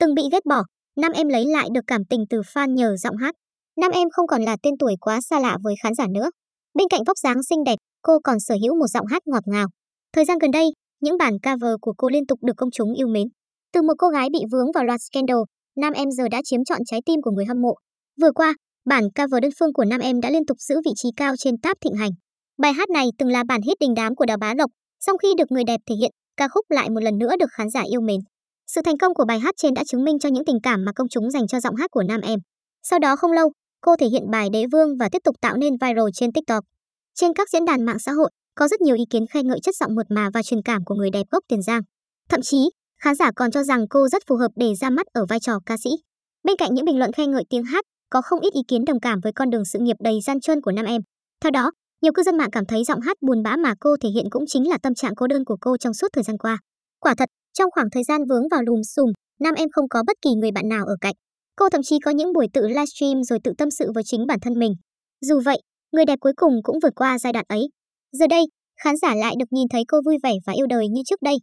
Từng bị ghét bỏ, nam em lấy lại được cảm tình từ fan nhờ giọng hát. Nam em không còn là tên tuổi quá xa lạ với khán giả nữa. Bên cạnh vóc dáng xinh đẹp, cô còn sở hữu một giọng hát ngọt ngào. Thời gian gần đây, những bản cover của cô liên tục được công chúng yêu mến. Từ một cô gái bị vướng vào loạt scandal, nam em giờ đã chiếm trọn trái tim của người hâm mộ. Vừa qua, bản cover đơn phương của nam em đã liên tục giữ vị trí cao trên top thịnh hành. Bài hát này từng là bản hit đình đám của Đào Bá Lộc, song khi được người đẹp thể hiện, ca khúc lại một lần nữa được khán giả yêu mến. Sự thành công của bài hát trên đã chứng minh cho những tình cảm mà công chúng dành cho giọng hát của nam em. Sau đó không lâu, cô thể hiện bài Đế Vương và tiếp tục tạo nên viral trên TikTok. Trên các diễn đàn mạng xã hội, có rất nhiều ý kiến khen ngợi chất giọng mượt mà và truyền cảm của người đẹp gốc Tiền Giang. Thậm chí, khán giả còn cho rằng cô rất phù hợp để ra mắt ở vai trò ca sĩ. Bên cạnh những bình luận khen ngợi tiếng hát, có không ít ý kiến đồng cảm với con đường sự nghiệp đầy gian truân của nam em. Theo đó, nhiều cư dân mạng cảm thấy giọng hát buồn bã mà cô thể hiện cũng chính là tâm trạng cô đơn của cô trong suốt thời gian qua. Quả thật, trong khoảng thời gian vướng vào lùm xùm, nam em không có bất kỳ người bạn nào ở cạnh. Cô thậm chí có những buổi tự livestream rồi tự tâm sự với chính bản thân mình. Dù vậy, người đẹp cuối cùng cũng vượt qua giai đoạn ấy. Giờ đây, khán giả lại được nhìn thấy cô vui vẻ và yêu đời như trước đây.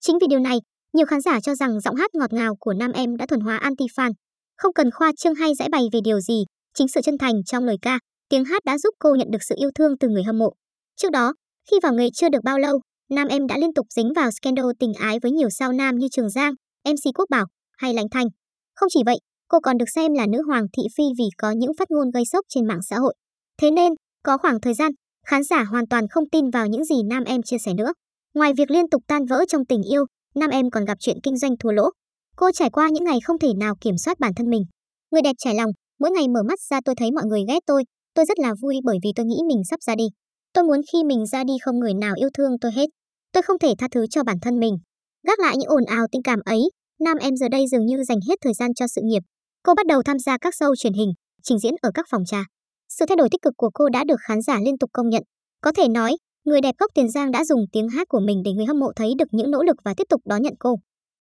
Chính vì điều này, nhiều khán giả cho rằng giọng hát ngọt ngào của nam em đã thuần hóa anti-fan. Không cần khoa trương hay giải bày về điều gì, chính sự chân thành trong lời ca, tiếng hát đã giúp cô nhận được sự yêu thương từ người hâm mộ. Trước đó, khi vào nghề chưa được bao lâu, nam em đã liên tục dính vào scandal tình ái với nhiều sao nam như Trường Giang, MC Quốc Bảo hay Lãnh Thanh. Không chỉ vậy, cô còn được xem là nữ hoàng thị phi vì có những phát ngôn gây sốc trên mạng xã hội. Thế nên, có khoảng thời gian, khán giả hoàn toàn không tin vào những gì nam em chia sẻ nữa. Ngoài việc liên tục tan vỡ trong tình yêu, nam em còn gặp chuyện kinh doanh thua lỗ. Cô trải qua những ngày không thể nào kiểm soát bản thân mình. Người đẹp trải lòng, mỗi ngày mở mắt ra tôi thấy mọi người ghét tôi, tôi rất là vui bởi vì tôi nghĩ mình sắp ra đi. Tôi muốn khi mình ra đi không người nào yêu thương tôi hết. Tôi không thể tha thứ cho bản thân mình. Gác lại những ồn ào tình cảm ấy, nam em giờ đây dường như dành hết thời gian cho sự nghiệp. Cô bắt đầu tham gia các show truyền hình, trình diễn ở các phòng trà. Sự thay đổi tích cực của cô đã được khán giả liên tục công nhận. Có thể nói, người đẹp gốc Tiền Giang đã dùng tiếng hát của mình để người hâm mộ thấy được những nỗ lực và tiếp tục đón nhận cô.